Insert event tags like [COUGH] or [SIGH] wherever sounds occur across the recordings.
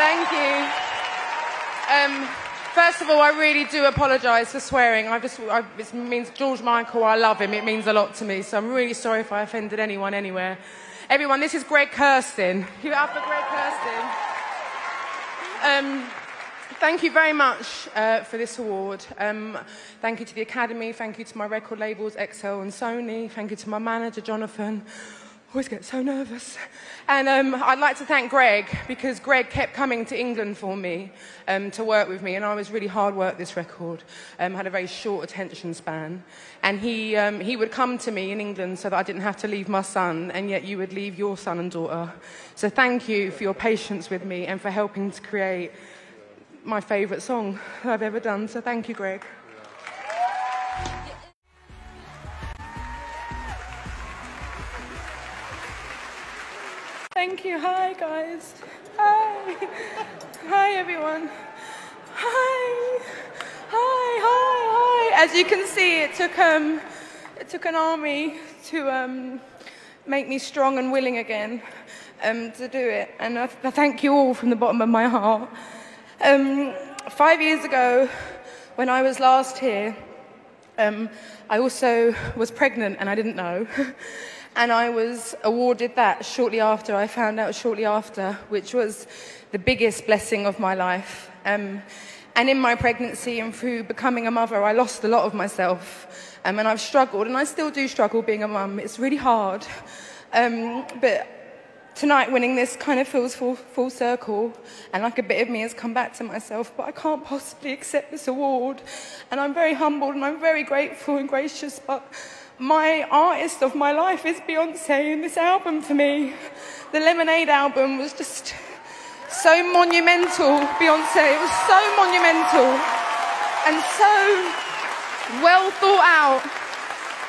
Thank you. Um, first of all, I really do apologise for swearing. I just, I, it means George Michael. I love him. It means a lot to me. So I'm really sorry if I offended anyone anywhere. Everyone, this is Greg Kurstin. It up for Greg Kurstin. Um, thank you very much uh, for this award. Um, thank you to the Academy. Thank you to my record labels, XL and Sony. Thank you to my manager, Jonathan always get so nervous. And um, I'd like to thank Greg because Greg kept coming to England for me um, to work with me, and I was really hard work this record. Um, had a very short attention span, and he um, he would come to me in England so that I didn't have to leave my son, and yet you would leave your son and daughter. So thank you for your patience with me and for helping to create my favourite song I've ever done. So thank you, Greg. Thank you. Hi, guys. Hi. Hi, everyone. Hi. Hi, hi, hi. As you can see, it took, um, it took an army to um, make me strong and willing again um, to do it. And I, I, thank you all from the bottom of my heart. Um, five years ago, when I was last here, um, I also was pregnant and I didn't know. [LAUGHS] and I was awarded that shortly after. I found out shortly after, which was the biggest blessing of my life. Um, and in my pregnancy and through becoming a mother, I lost a lot of myself. Um, and I've struggled, and I still do struggle being a mum. It's really hard. Um, but tonight, winning this kind of feels full, full circle, and like a bit of me has come back to myself. But I can't possibly accept this award. And I'm very humbled and I'm very grateful and gracious. But my artist of my life is Beyonce, and this album for me, the Lemonade album, was just so monumental. Beyonce, it was so monumental and so well thought out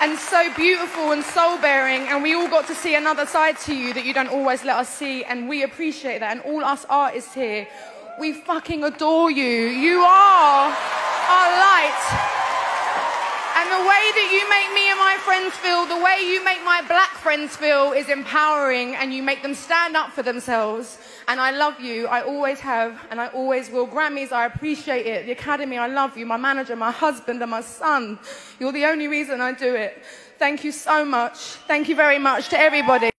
and so beautiful and soul bearing. And we all got to see another side to you that you don't always let us see, and we appreciate that. And all us artists here, we fucking adore you. You are our light. And the way that you make me and my friends feel, the way you make my black friends feel is empowering and you make them stand up for themselves. And I love you. I always have and I always will. Grammys, I appreciate it. The Academy, I love you. My manager, my husband, and my son. You're the only reason I do it. Thank you so much. Thank you very much to everybody.